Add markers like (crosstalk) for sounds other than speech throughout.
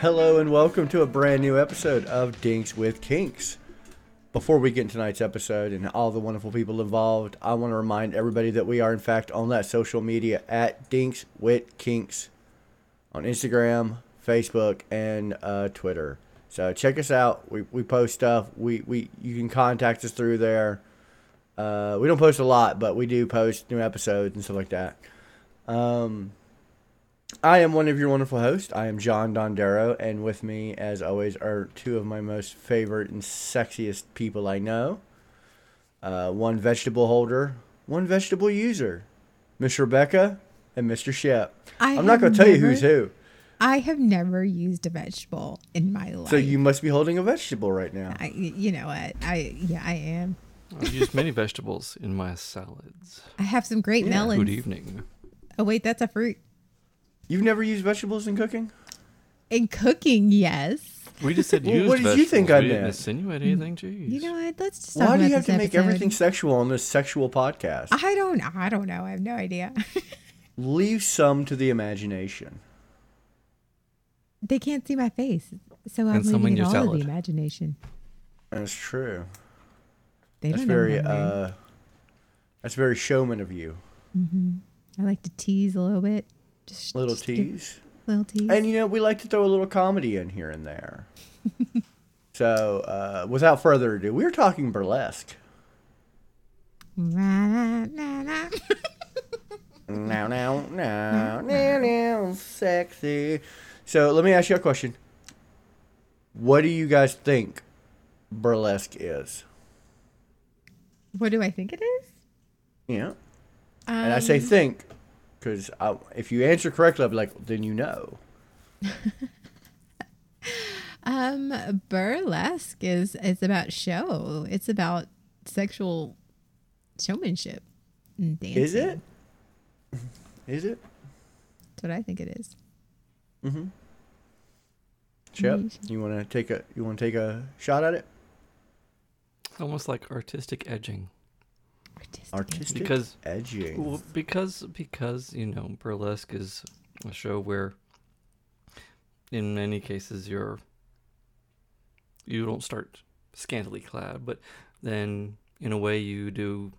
Hello and welcome to a brand new episode of Dinks with Kinks. Before we get into tonight's episode and all the wonderful people involved, I want to remind everybody that we are in fact on that social media at Dinks with Kinks on Instagram, Facebook, and uh, Twitter. So check us out. We, we post stuff. We, we you can contact us through there. Uh, we don't post a lot, but we do post new episodes and stuff like that. Um, I am one of your wonderful hosts. I am John Dondero, and with me, as always, are two of my most favorite and sexiest people I know. Uh, one vegetable holder, one vegetable user, Miss Rebecca and Mr. Shep. I I'm not going to tell you who's who. I have never used a vegetable in my life. So you must be holding a vegetable right now. I, you know what? I yeah, I am. I've used many vegetables in my salads. I have some great Yeah. melons. Good evening. Oh wait, that's a fruit. You've never used vegetables in cooking? In cooking, yes. We just said Well, used what did you think I vegetables. We didn't meant? insinuate anything. Jeez. You know what? Let's just Why talk do you have to this make episode. everything sexual on this sexual podcast? I don't. I don't know. I have no idea. (laughs) Leave some to the imagination. they can't see my face, so I'm And leaving it your all to the imagination. That's true. They That's don't very what uh that's very showman of you. I like to tease a little bit. Just Little just tease. Little tease. And you know, we like to throw a little comedy in here and there. (laughs) so, uh, without further ado, we're talking burlesque. (laughs) Now, now, now, now, now, sexy. So, let me ask you a question. What do you guys think burlesque is? what do I think it is? Yeah. and I say Um, think because if you answer correctly, I'll be like, then you know. (laughs) Um, burlesque is is about show. It's about sexual showmanship. And dancing. Is it? Is it? That's what I think it is. Chip, Yeesh. you want to take a you want to take a shot at it? Almost like artistic edging. Artistic. Artistic Because- edging. Well, because because you know burlesque is a show where, in many cases, you're you don't start scantily clad, but then in a way you do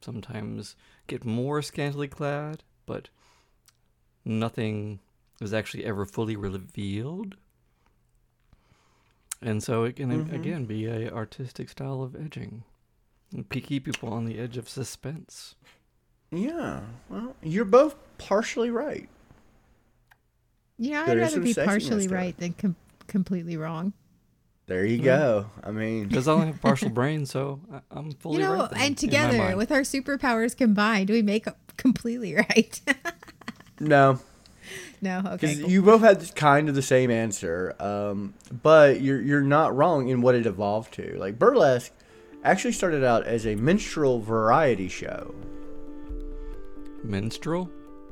sometimes get more scantily clad, but nothing is actually ever fully revealed. And so it can Mhm. again be a artistic style of edging. And pe- people on the edge of suspense. Yeah. Well, you're both partially right. Yeah, know, I'd There is rather some be sexiness partially to right than com- completely wrong. There you Yeah. go. I mean, (laughs) Because I only have (laughs) partial brain, so I- I'm fully you know, right. then, in my and together mind. with our superpowers combined, we make up completely (laughs) right. no, no, okay. because cool. you both had kind of the same answer, um, but you're you're not wrong in what it evolved to. Like burlesque actually started out as a minstrel variety show. minstrel.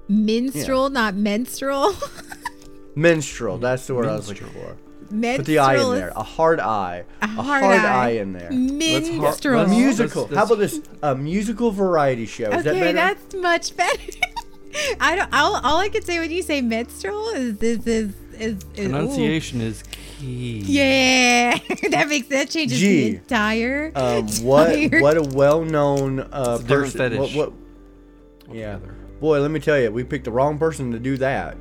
Minstrel, not menstrual. (laughs) Minstrel, that's the word I was looking for. menstrual Put the eye in there, a hard eye, A a hard hard, eye. eye. in there. minstrel. A musical. That's- How about this? (laughs) A musical variety show. Is that Okay, better? that's much better. (laughs) I don't. All, all I can say when you say minstrel is this is is is, is ooh. Pronunciation is key. Yeah, (laughs) that makes that changes Gee. the entire. Um, what (laughs) entire- what a well-known uh, a person. fetish. What, what? Yeah, boy, let me tell you, we picked the wrong person to do that.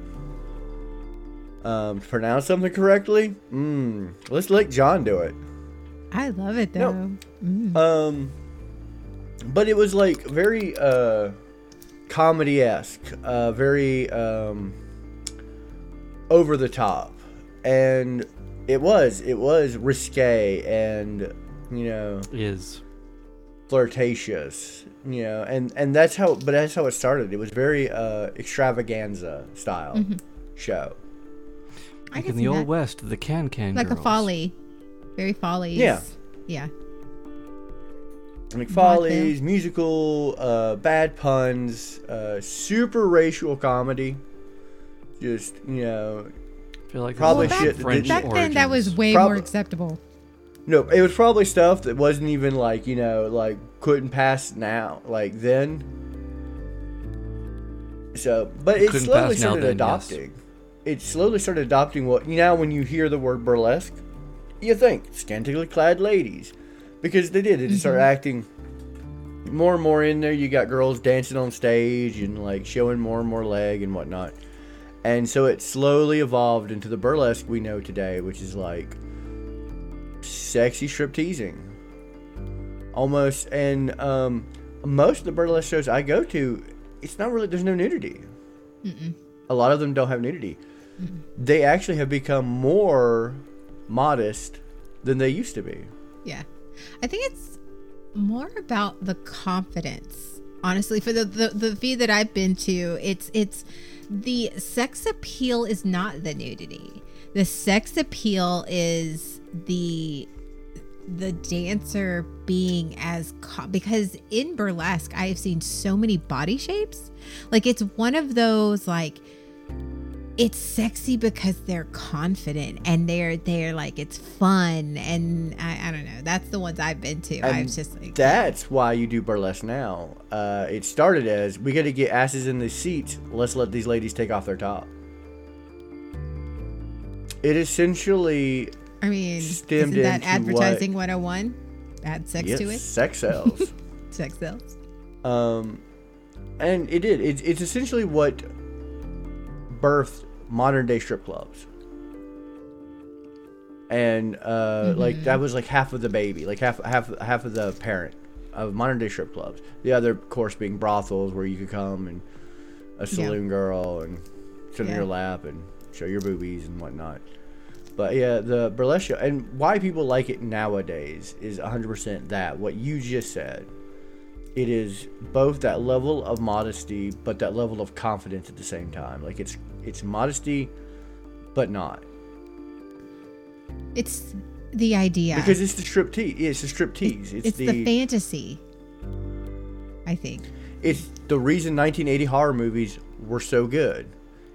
Um, pronounce something correctly. Mm, let's let John do it. I love it No. though. Mm. Um, but it was like very uh, comedy esque, uh, very um, over the top, and it was it was risque and you know Is flirtatious, you know, and and that's how but that's how it started. It was very uh, extravaganza style show. I like can in the old that. west, the can can like a folly, very folly. Yeah. yeah. McFoley's musical, uh, bad puns, uh, super racial comedy. Just you know, I feel like Probably this well, shit back, that French didn't- back then that was way Prob- more acceptable. no, it was probably stuff that wasn't even like you know like couldn't pass now like then. So, but it Couldn't slowly started then, yes. adopting. it slowly started adopting what you know when you hear the word burlesque, you think scantily clad ladies, because they did. It just started mm-hmm. acting more and more in there. You got girls dancing on stage and like showing more and more leg and whatnot. And so it slowly evolved into the burlesque we know today, which is like sexy strip teasing. Almost, and um, most of the burlesque shows I go to, it's not really, there's no nudity. A lot of them don't have nudity. They actually have become more modest than they used to be. Yeah. I think it's more about the confidence. Honestly, for the, the the feed that I've been to, it's it's the sex appeal is not the nudity. The sex appeal is the the dancer being as co- because in burlesque I have seen so many body shapes. Like it's one of those like it's sexy because they're confident and they're they're like it's fun and I, I don't know that's the ones I've been to I And was just like That's why you do burlesque now. Uh, it started as we got to get asses in the seats. Let's let these ladies take off their top. It essentially I mean stemmed isn't that advertising 101 add sex yes, to it sex sells. (laughs) sex sells um, and it did. It's, it's essentially what birthed modern day strip clubs. And uh, like that was like half of the baby, like half half half of the parent of modern day strip clubs. The other, of course, being brothels where you could come and a saloon girl and sit Yeah. your lap and show your boobies and whatnot. But yeah, the burlesque show, and why people like it nowadays is 100% that what you just said. It is both that level of modesty, but that level of confidence at the same time. Like it's it's modesty, but not it's the idea because it's the strip tease. It's the strip tease. It's, it's the, fantasy I think it's the reason 1980 horror movies were so good.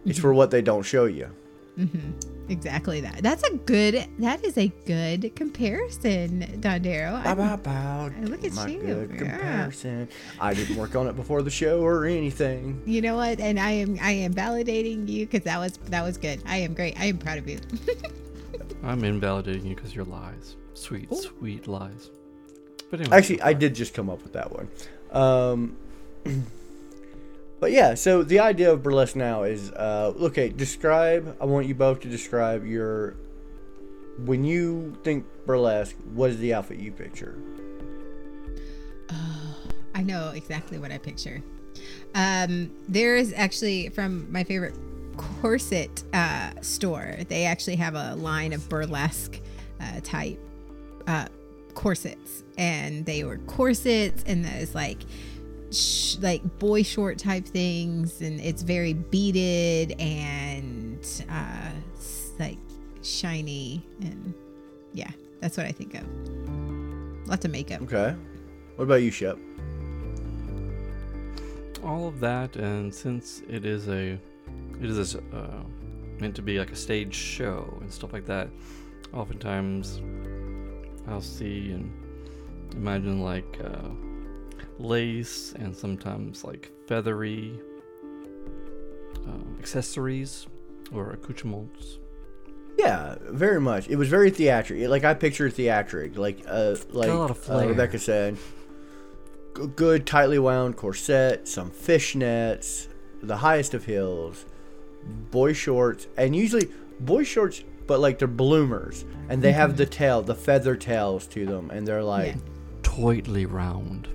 It's mm-hmm. for what they don't show you. Mm-hmm. Exactly that that's a good that is a good comparison Dondero Bow, I- bow, bow. look at My you. good Yeah. comparison. I didn't work on it before the show or anything. you know what and I am I am validating you because that was that was good I am great I am proud of you (laughs) I'm invalidating you because your lies. Sweet, sweet lies. But anyway, Actually, I did just come up with that one. Um, (clears throat) but yeah, so the idea of burlesque now is uh, okay. Describe. I want you both to describe your when you think burlesque. What is the outfit you picture? I know exactly what I picture. Um, there is actually from my favorite corset uh, store. They actually have a line of burlesque uh, type uh, corsets, and they were corsets and those like sh- like boy short type things, and it's very beaded and uh, like shiny, and yeah, that's what I think of. Lots of makeup. Okay. What about you, Shep? all of that, and since it is a, it is a, uh, meant to be like a stage show and stuff like that, oftentimes I'll see and imagine like uh, lace and sometimes like feathery um, accessories or accoutrements. Yeah, very much. It was very theatric. Like I picture theatric. Like uh, like uh. Rebecca said, g- good tightly wound corset, some fishnets, the highest of heels, boy shorts, and usually boy shorts, but like they're bloomers, and they have the tail, the feather tails to them, and they're like Yeah. Toitly round.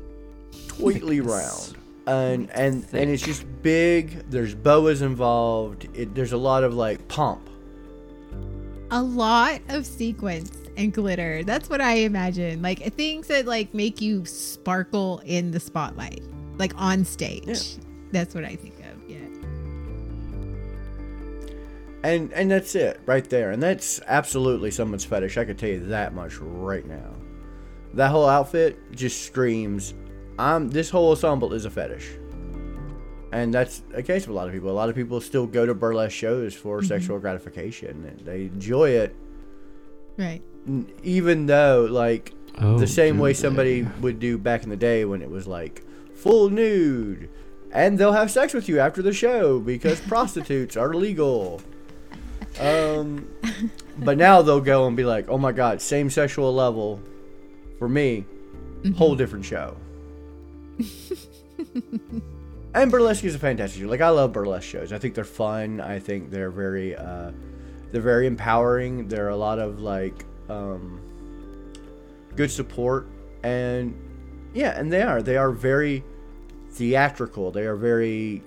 Completely round. And and and it's just big. There's boas involved. It, there's a lot of like pomp. a lot of sequins and glitter. That's what I imagine. Like things that like make you sparkle in the spotlight, like on stage. Yeah. That's what I think of. Yeah. And and that's it right there. And that's absolutely someone's fetish. I could tell you that much right now. That whole outfit just screams, I'm this whole ensemble is a fetish. And that's a case of a lot of people. A lot of people still go to burlesque shows for mm-hmm. sexual gratification and they enjoy it Right. even though like Oh, the same way they? somebody would do back in the day when it was like full nude and they'll have sex with you after the show because (laughs) prostitutes are legal (laughs) Um, but now they'll go and be like, "Oh my god, same sexual level for me, mm-hmm. whole different show." (laughs) and burlesque is a fantastic show. Like I love burlesque shows. I think they're fun. I think they're very, uh, they're very empowering. There are a lot of like um, good support, and yeah, and they are. They are very theatrical. They are very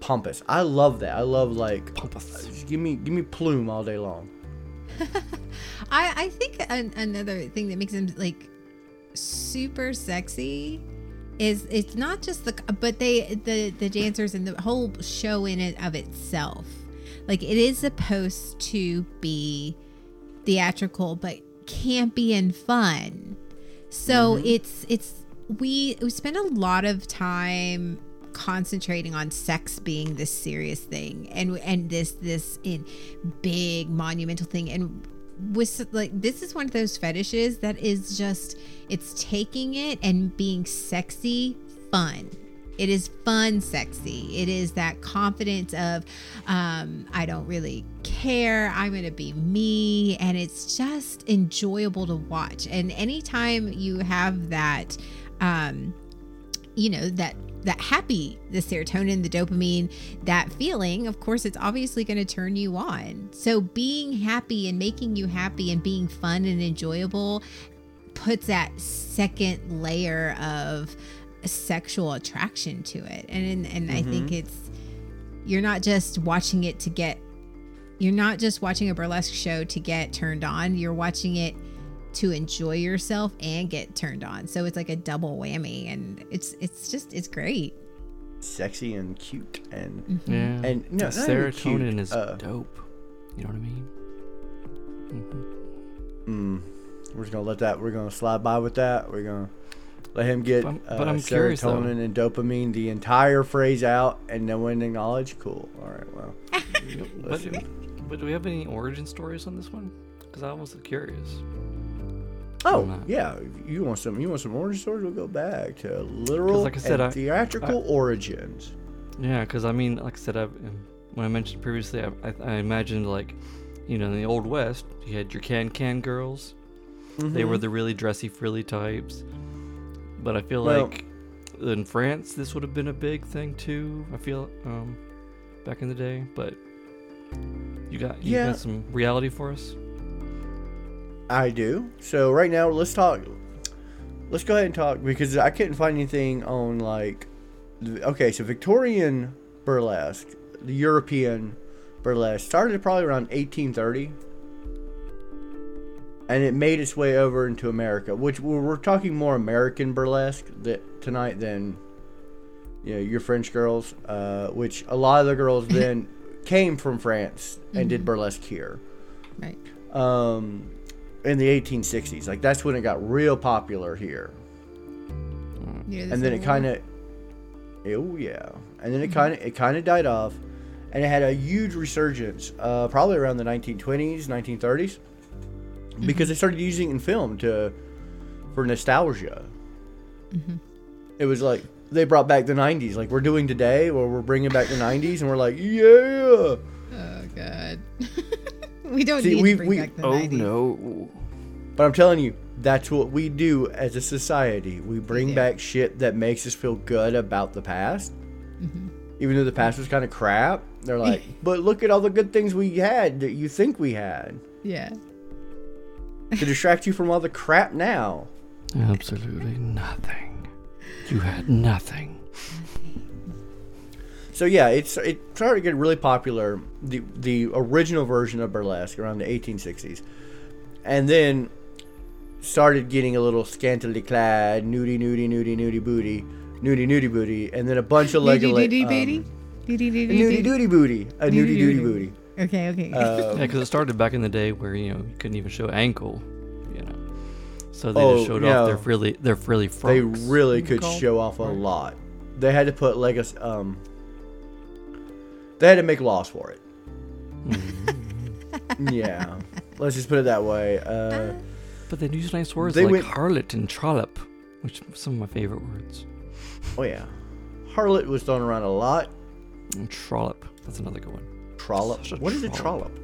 pompous. I love that. I love like Pompous. just give me give me plume all day long. (laughs) I I think an, another thing that makes them like super sexy is it's not just the but they the the dancers and the whole show in it of itself. Like it is supposed to be theatrical but campy and fun. So mm-hmm. it's it's we we spend a lot of time concentrating on sex being this serious thing and and this this in big monumental thing and with like this is one of those fetishes that is just it's taking it and being sexy fun. It is fun sexy. It is that confidence of um i don't really care. I'm gonna be me. And it's just enjoyable to watch. And anytime you have that um you know that that happy the serotonin the dopamine that feeling of course it's obviously going to turn you on. So being happy and making you happy and being fun and enjoyable puts that second layer of sexual attraction to it. And and and i think mm-hmm. it's you're not just watching it to get you're not just watching a burlesque show to get turned on. You're watching it to enjoy yourself and get turned on so it's like a double whammy and it's it's just it's great Sexy and cute and Mm-hmm. Yeah. And, no, the serotonin cute, is uh, dope. You know what I mean? mm, we're just gonna let that. We're gonna slide by with that. We're gonna let him get But I'm- uh, but I'm curious, serotonin and dopamine the entire phrase out, and no one acknowledge. Cool. All right. Well, (laughs) but, but do we have any origin stories on this one? Because I was curious. Oh yeah. You want some? You want some origin stories? We'll go back to literal like I said, I- theatrical origins. Yeah, because I mean, like I said, I, um, when I mentioned previously, I, I, I imagined like, you know, in the old west, you had your can can girls. They Mm-hmm. were the really dressy, frilly types. But I feel Well- like in France, this would have been a big thing too. I feel um, back in the day, but you got you Yeah. got some reality for us. I do. So right now, let's talk. Let's go ahead and talk because I couldn't find anything on like. Okay, so Victorian burlesque, the European burlesque, started probably around 1830, and it made its way over into America. Which we're, we're talking more American burlesque that tonight than, you know, your French girls. Uh, which a lot of the girls (laughs) then came from France and did burlesque here right um, in the 1860s. Like that's when it got real popular here, and then it kind of, oh yeah, and then it kind of it kind of died off, and it had a huge resurgence, uh, probably around the 1920s, 1930s, because they started using it in film to, for nostalgia. It was like they brought back the 90s, like we're doing today, where we're bringing back the 90s, and we're like, yeah. God (laughs) we don't See, need we- to bring we- back the Oh 90s. no! But I'm telling you, that's what we do as a society. We bring do. back shit that makes us feel good about the past. Mm-hmm. Even though the past was kind of crap, they're like, (laughs) but look at all the good things we had that you think we had yeah to distract you from all the crap now. Absolutely nothing. You had nothing. So yeah, it's it started to get really popular. The the original version of burlesque around the 1860s, and then started getting a little scantily clad, nudie, nudie, nudie, nudie booty, nudie, nudie booty, and then a bunch of leg Doody doody um, booty? Doody doody nudie doody? doody booty, a nudie Nudie doody doody. booty. Okay, okay. Uh, (laughs) Yeah, because it started back in the day where you know you couldn't even show ankle, you know. So they Oh, just showed yeah. off their frilly, their frilly frocks. they really could show off a lot. They had to put like a s- um. They had to make laws for it. (laughs) yeah, let's just put it that way. Uh, But they use nice words They like went- harlot and trollop, which are some of my favorite words. oh yeah, harlot was thrown around a lot. And trollop, that's another good one. Trollop. Such a What is a trollop. trollop?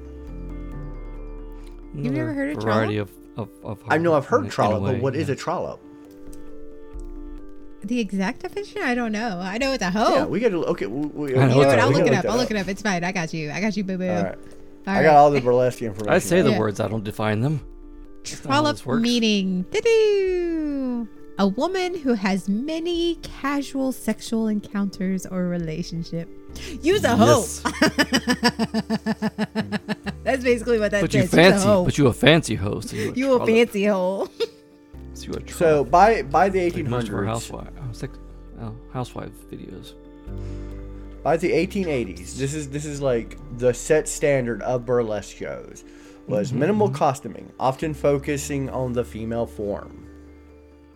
You've never heard of variety of, of, of I know I've heard in- in a trollop, but way, what is yeah. a trollop? The exact definition? I don't know. I know it's a hoe. Yeah, we got to okay. We, we, I know you know it's what? a- I'll we look it up. I'll look it up. It's fine. I got you. I got you, boo boo. All right. All I got all the burlesque information. I say the Yeah. words, I don't define them. That's not how Trollop meaning doo a woman who has many casual sexual encounters or relationship. Use a hoe. Yes. (laughs) That's basically what that But you says. Use a fancy, hoe. but you a fancy host. You a, you a fancy hoe. (laughs) So you a So by by the Like most of our 1800s, housewife, oh, oh, housewife videos. by the 1880s, this is this is like the set standard of burlesque shows was Mm-hmm. minimal costuming, often focusing on the female form.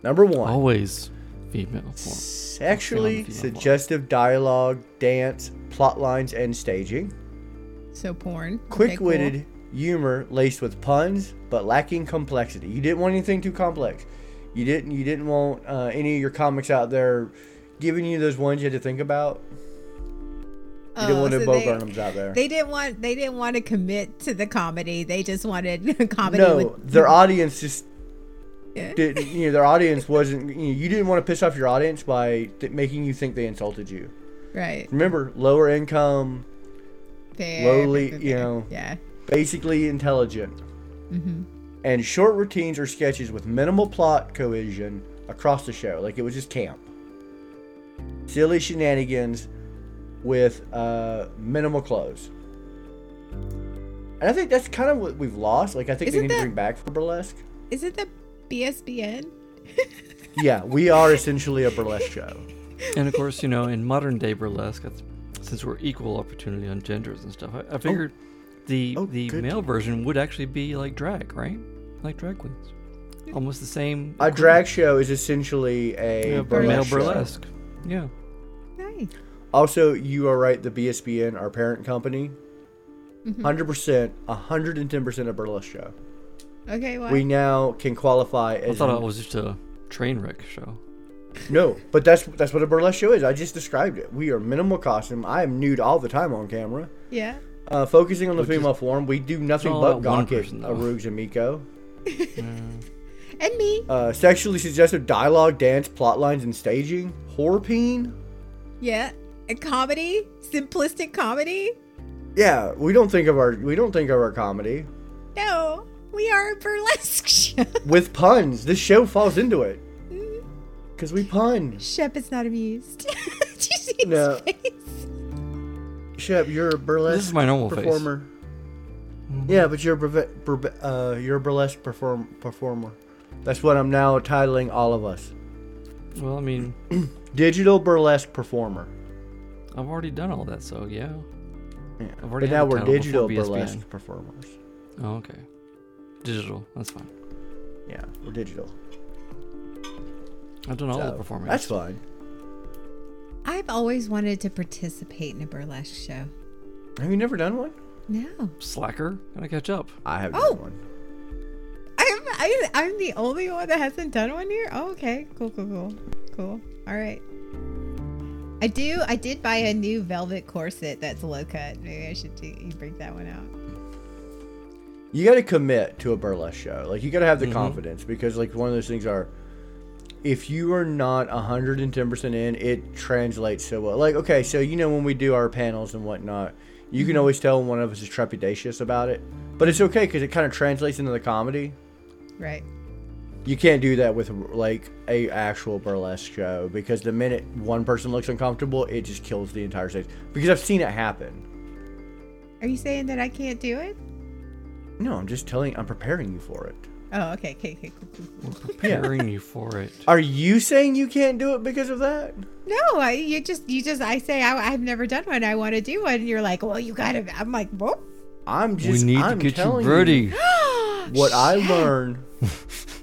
Number one, Always female form. sexually female form. suggestive dialogue, dance, plot lines, and staging. So porn. Quick-witted humor laced with puns, but lacking complexity. You didn't want anything too complex. You didn't. You didn't want uh, any of your comics out there giving you those ones you had to think about. You didn't Oh, want to so Bo Burnhams out there. They didn't want. They didn't want to commit to the comedy. They just wanted (laughs) comedy. no, with, their audience just (laughs) Yeah. didn't. You know, their audience wasn't. You, know, you didn't want to piss off your audience by th- making you think they insulted you. right. Remember, lower income, Fair, lowly, fair, fair, you know. Yeah. basically intelligent, Mm-hmm. And short routines or sketches with minimal plot cohesion across the show. Like it was just camp. Silly shenanigans with uh, minimal clothes. And I think that's kind of what we've lost. Like I think Isn't they need that- to bring back for burlesque. Is it the BSBN? (laughs) Yeah, we are essentially a burlesque show. And of course, you know, in modern day burlesque, since we're equal opportunity on genders and stuff, I, I figured the Oh, the good. male version would actually be like drag, right? Like drag queens, almost the same. A drag show is essentially a yeah, burlesque. male show. burlesque. Yeah. Nice. Also, you are right. The BSBN, our parent company, Mm-hmm. hundred percent, hundred and ten percent a burlesque show. Okay. Well. We now can qualify I thought an- it was just a train wreck show. no, but that's that's what a burlesque show is. I just described it. We are minimal costume. I am nude all the time on camera. yeah. Uh, focusing on the But just- female form, we do nothing but about one gawk at person. Arugs and Miko. (laughs) And me. Uh, sexually suggestive dialogue, dance, plot lines, and staging. Horpeen. Yeah. And comedy. Simplistic comedy. Yeah, we don't think of our we don't think of our comedy No. We are a burlesque (laughs) show. with puns. This show falls into it because we pun. Shep is not amused. (laughs) Did you see his No. face? Shep, you're a burlesque This is my normal face. Performer. Yeah, but you're a burve- uh, you're a burlesque perform performer. That's what I'm now titling all of us. Well, I mean, (clears throat) Digital burlesque performer. I've already done all that, so yeah. Yeah. I've already But now we're digital burlesque performers. Oh, okay. Digital. That's fine. Yeah, we're digital. I've done all the So, performance. That's fine. I've always wanted to participate in a burlesque show. Have you never done one? No. Slacker. gonna catch up. I have Oh. done one. I'm I, I'm the only one that hasn't done one here. Oh, okay. Cool, cool, cool, cool. All right. I do. I did buy a new velvet corset that's low cut. Maybe I should do, You bring that one out. You got to commit to a burlesque show. Like you got to have the Mhm. confidence because like one of those things are if you are not 110% in, it translates so well. Like okay, so you know when we do our panels and whatnot, you can always tell when one of us is trepidatious about it. But it's okay cuz it kind of translates into the comedy. Right. You can't do that with like a actual burlesque show because the minute one person looks uncomfortable, it just kills the entire stage. Because I've seen it happen. Are you saying that I can't do it? No, I'm just telling I'm preparing you for it. Oh, okay. Okay. Okay. Cool, cool, cool. (laughs) Preparing you for it. Are you saying you can't do it because of that? No, I you just you just I say I, I've never done one. I want to do one. And you're like, well, you gotta. I'm like, whoa. I'm just. we need I'm to get you telling ready. (gasps) (gasps) what I Shep. learned (laughs)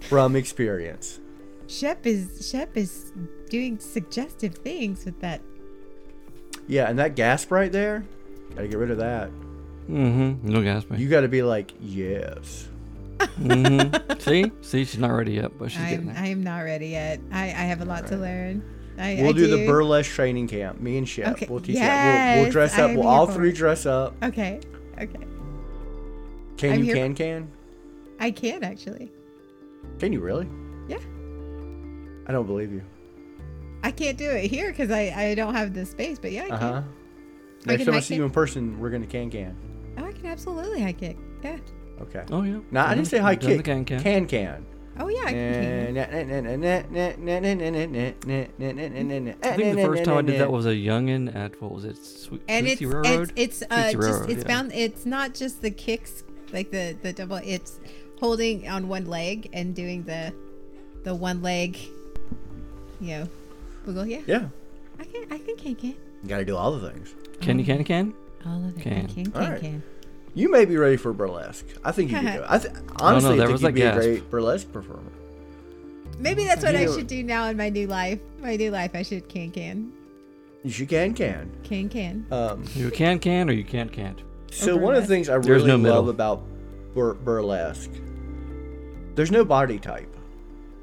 from experience. Shep is Shep is doing suggestive things with that. Yeah, and that gasp right there, gotta get rid of that. Mm-hmm. No gas. You gotta be like, yes. Mm-hmm. See? See, she's not ready yet, but she's I'm getting there. I am not ready yet. I, I have a lot to learn. I, We'll I do, the burlesque training camp. Me and Shep. Okay, We'll teach that. We'll, we'll dress up. We'll all three it. dress up. Okay. Okay. Can I'm you here- can can? I can actually. Can you really? Yeah. I don't believe you. I can't do it here because I, I don't have the space, but yeah, I Uh can. huh. I Next can time I hike see it. you in person, we're gonna can can. Oh, I can absolutely hike it. Yeah. Okay. Oh yeah. No, I didn't say high kick. Can can. Can can. Oh yeah, I can. I I think the first time I did that was a youngin at what was it? Sweet, And it's Railroad? it's it's uh just it's bound. It's not just the kicks like the the double. It's holding on one leg and doing the the one leg. You know, wiggle. Yeah. Yeah. I can I can can can You gotta do all the things. Can you can can? all of it. Can. Can can can. You may be ready for burlesque. I think you could do it. I th- (laughs) honestly there I think was you'd a be a great burlesque performer. Maybe that's what I You- should do now in my new life. My new life, I should can can You should can can. can can. Um, You can can or you can't can't. so one of the things I really no love about bur- burlesque, there's no body type.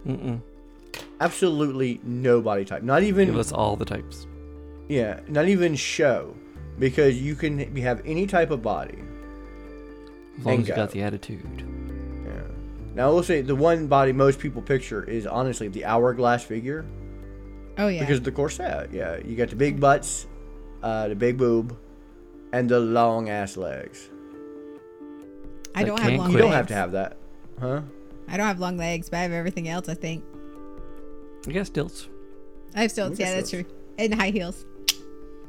Mm-mm. Absolutely no body type. Not even Give us all the types. yeah, not even show, because you can have any type of body. As long as you Bingo. got the attitude. Yeah. Now I will say the one body most people picture is honestly the hourglass figure Oh yeah. because of the corset. Yeah, you got the big butts, uh, the big boob, and the long ass legs. I don't have can't long You quit. don't have to have that, huh? I don't have long legs, but I have everything else. I think I guess stilts. I have stilts. Look Yeah, that's stilts. true. And high heels.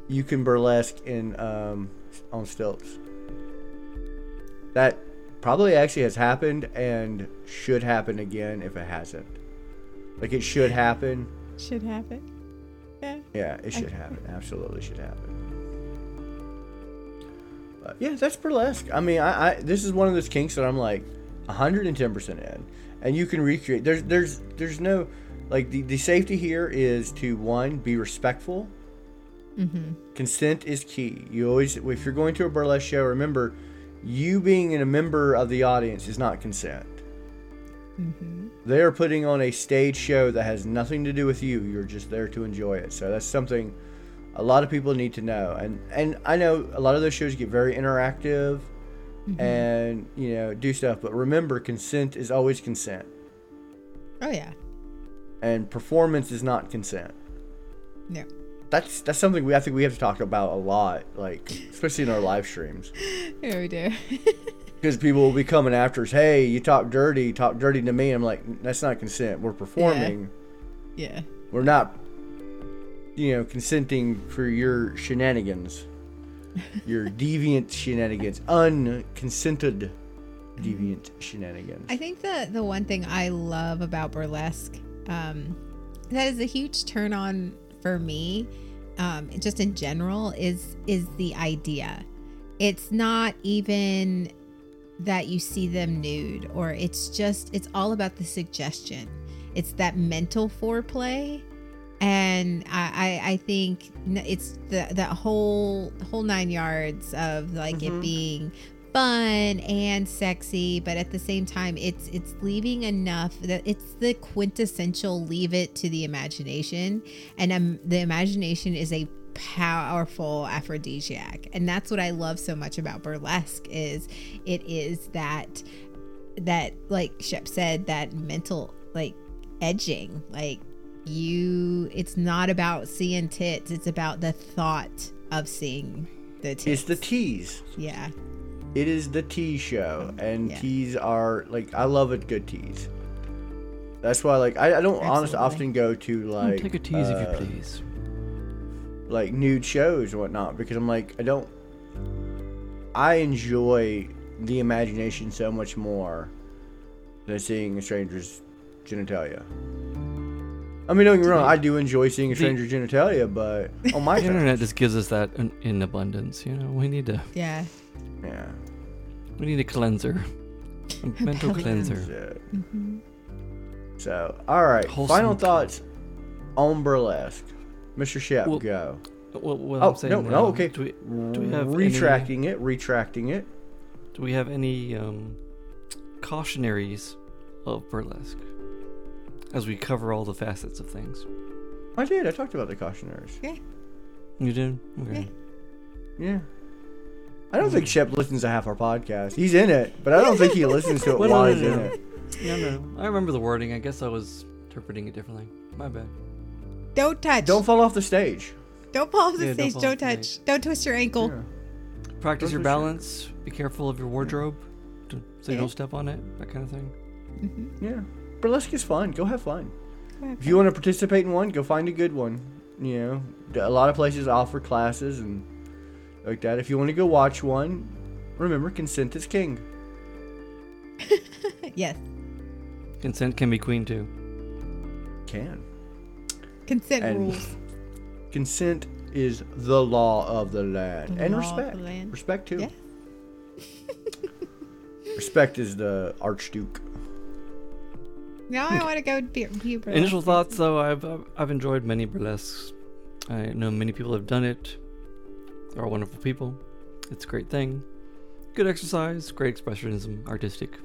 You can burlesque in um, on stilts. That probably actually has happened and should happen again if it hasn't. Like it should happen. Should happen. Yeah. Yeah, it should happen. Absolutely should happen. But yeah, that's burlesque. I mean, I, I this is one of those kinks that I'm like 110% in, and you can recreate. There's there's there's no like the the safety here is to one be respectful. Mm-hmm. Consent is key. You always if you're going to a burlesque show, remember you being a member of the audience is not consent. Mm-hmm. They are putting on a stage show that has nothing to do with you. You're just there to enjoy it. So that's something a lot of people need to know. And and I know a lot of those shows get very interactive and you know do stuff, but remember consent is always consent. Oh yeah. And performance is not consent. No. That's that's something we I think we have to talk about a lot, like especially in our live streams. (laughs) Here we do. (laughs) Because people will be coming after us, hey, you talk dirty, talk dirty to me. I'm like, that's not consent. We're performing. yeah. We're not, you know, consenting for your shenanigans, your (laughs) deviant shenanigans, unconsented deviant shenanigans. I think the the one thing I love about burlesque, um, that is a huge turn on for me, um, just in general, is is the idea. It's not even that you see them nude, or it's just it's all about the suggestion. It's that mental foreplay, and I I, I think it's the that whole whole nine yards of like Mhm. it being fun and sexy but at the same time it's it's leaving enough that it's the quintessential leave it to the imagination. And um, the imagination is a powerful aphrodisiac. And that's what i love so much about burlesque is it is that that like shep said that mental like edging. Like you it's not about seeing tits. It's about the thought of seeing the tits it's the tease. yeah It is the tease show, and Yeah. tease are like I love a good tease. That's why, like, I, I don't honestly often go to like Take a tease if uh, you please. like nude shows or whatnot because I'm like I don't I enjoy the imagination so much more than seeing a stranger's genitalia. I mean, don't get me wrong, I do enjoy seeing a The- stranger's genitalia, but on my (laughs) The internet just gives us that in, in abundance. You know, we need to yeah yeah, we need a cleanser, (laughs) a mental cleanser. that's it. hmm So, all right, Wholesome final thoughts on burlesque, Mr. Shep, Well, go. What, what Oh I'm saying no, now, no, okay. Do we, do we have any- retracting it? Retracting it. do we have any um, cautionaries of burlesque as we cover all the facets of things? I did. I talked about the cautionaries. Yeah. You did. Okay. Yeah. Yeah. I don't think mm. Shep listens to half our podcast. He's in it, but I don't think he listens to it (laughs) Well, no, while no, he's no, in it. No, no. I remember the wording. I guess I was interpreting it differently. My bad. Don't touch. Don't fall off the stage. Don't fall off the Yeah, don't stage. fall Don't, off the touch. stage. Don't twist your ankle. Yeah. Practice Those your are sure. balance. Be careful of your wardrobe, to, so you Yeah. don't step on it. That kind of thing. Mm-hmm. Yeah. Burlesque is fun. Go have fun. Go. If you want to participate in one, go find a good one. You know, a lot of places offer classes and like that. If you want to go watch one, remember consent is king. (laughs) yes. Consent can be queen too. Can. Consent And- rules. Consent is the law of the land. The and law of the respect. land. Respect too. Yeah. (laughs) respect is the archduke. Now I want to go be, be a burlesque Initial thoughts, though, I've I've- I've enjoyed many burlesques. I know many people have done it. They're all wonderful people. It's a great thing. Good exercise, great expressionism, artistic,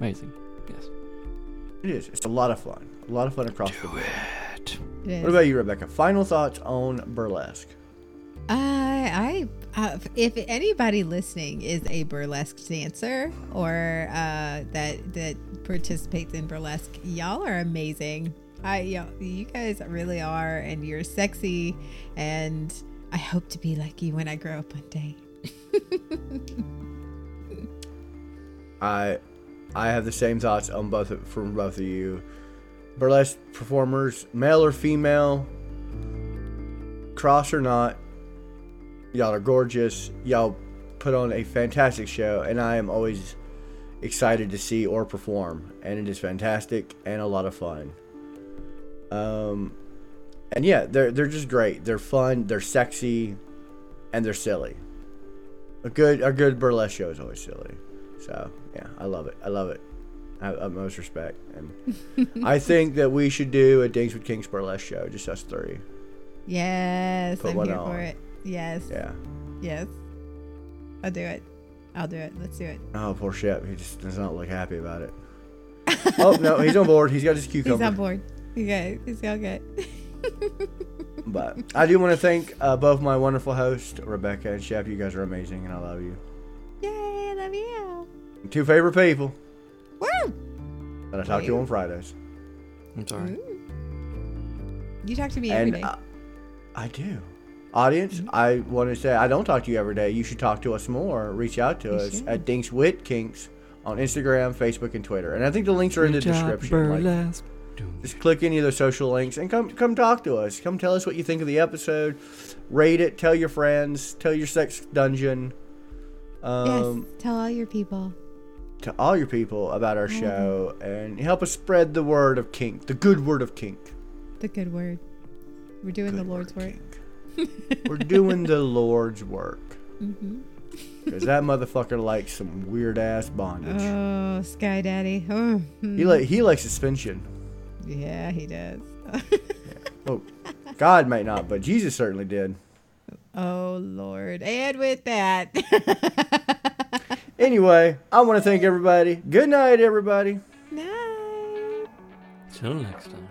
amazing. Yes. It is. It's a lot of fun. A lot of fun across the board. It. It is. What about you, Rebecca? Final thoughts on burlesque? I, I, uh, if anybody listening is a burlesque dancer or uh, that that participates in burlesque, y'all are amazing. I, y'all, you guys really are, and you're sexy, and I hope to be like you when I grow up one day. (laughs) I I have the same thoughts on both from both of you. Burlesque performers, male or female, cross or not, y'all are gorgeous. Y'all put on a fantastic show, and I am always excited to see or perform. And it is fantastic and a lot of fun. Um, and yeah, they're they're just great. They're fun. They're sexy, and they're silly. A good a good burlesque show is always silly. So yeah, I love it. I love it. I have utmost respect, and (laughs) I think that we should do a Dinks with Kinks burlesque show, just us three. Yes, Put I'm here on. for it. Yes, Yeah. yes, I'll do it. I'll do it. Let's do it. Oh, poor Shep. He just does not look happy about it. oh no, he's on board. He's got his cucumber. (laughs) He's on board. Okay, he's all good. (laughs) But I do want to thank uh, both my wonderful hosts, Rebecca and Shep. You guys are amazing, and I love you. Yay, I love you. Two favorite people Woo! that I talk to you on Fridays. I'm sorry. Mm. You talk to me every and day. I, I do. Audience, mm-hmm. I want to say I don't talk to you every day. You should talk to us more. Reach out to You us should. at Dinks with Kinks on Instagram, Facebook, and Twitter. And I think the links are in the Good job, description. Like, burlesque. Doom. Just click any of the social links and come come talk to us. Come tell us what you think of the episode. Rate it. Tell your friends. Tell your sex dungeon. Um, yes, tell all your people. To all your people about our All of show and help us spread the word of kink, the good word of kink. The good word. We're doing the Lord's word, work. We're doing the (laughs) Lord's work. hmm Because that motherfucker likes some weird ass bondage. Oh, Sky Daddy. Oh, hmm. he like he likes suspension. Yeah, he does. (laughs) Oh, God might not, but Jesus certainly did. oh Lord. And with that. (laughs) Anyway, I want to thank everybody. Good night, everybody. Night. Till next time.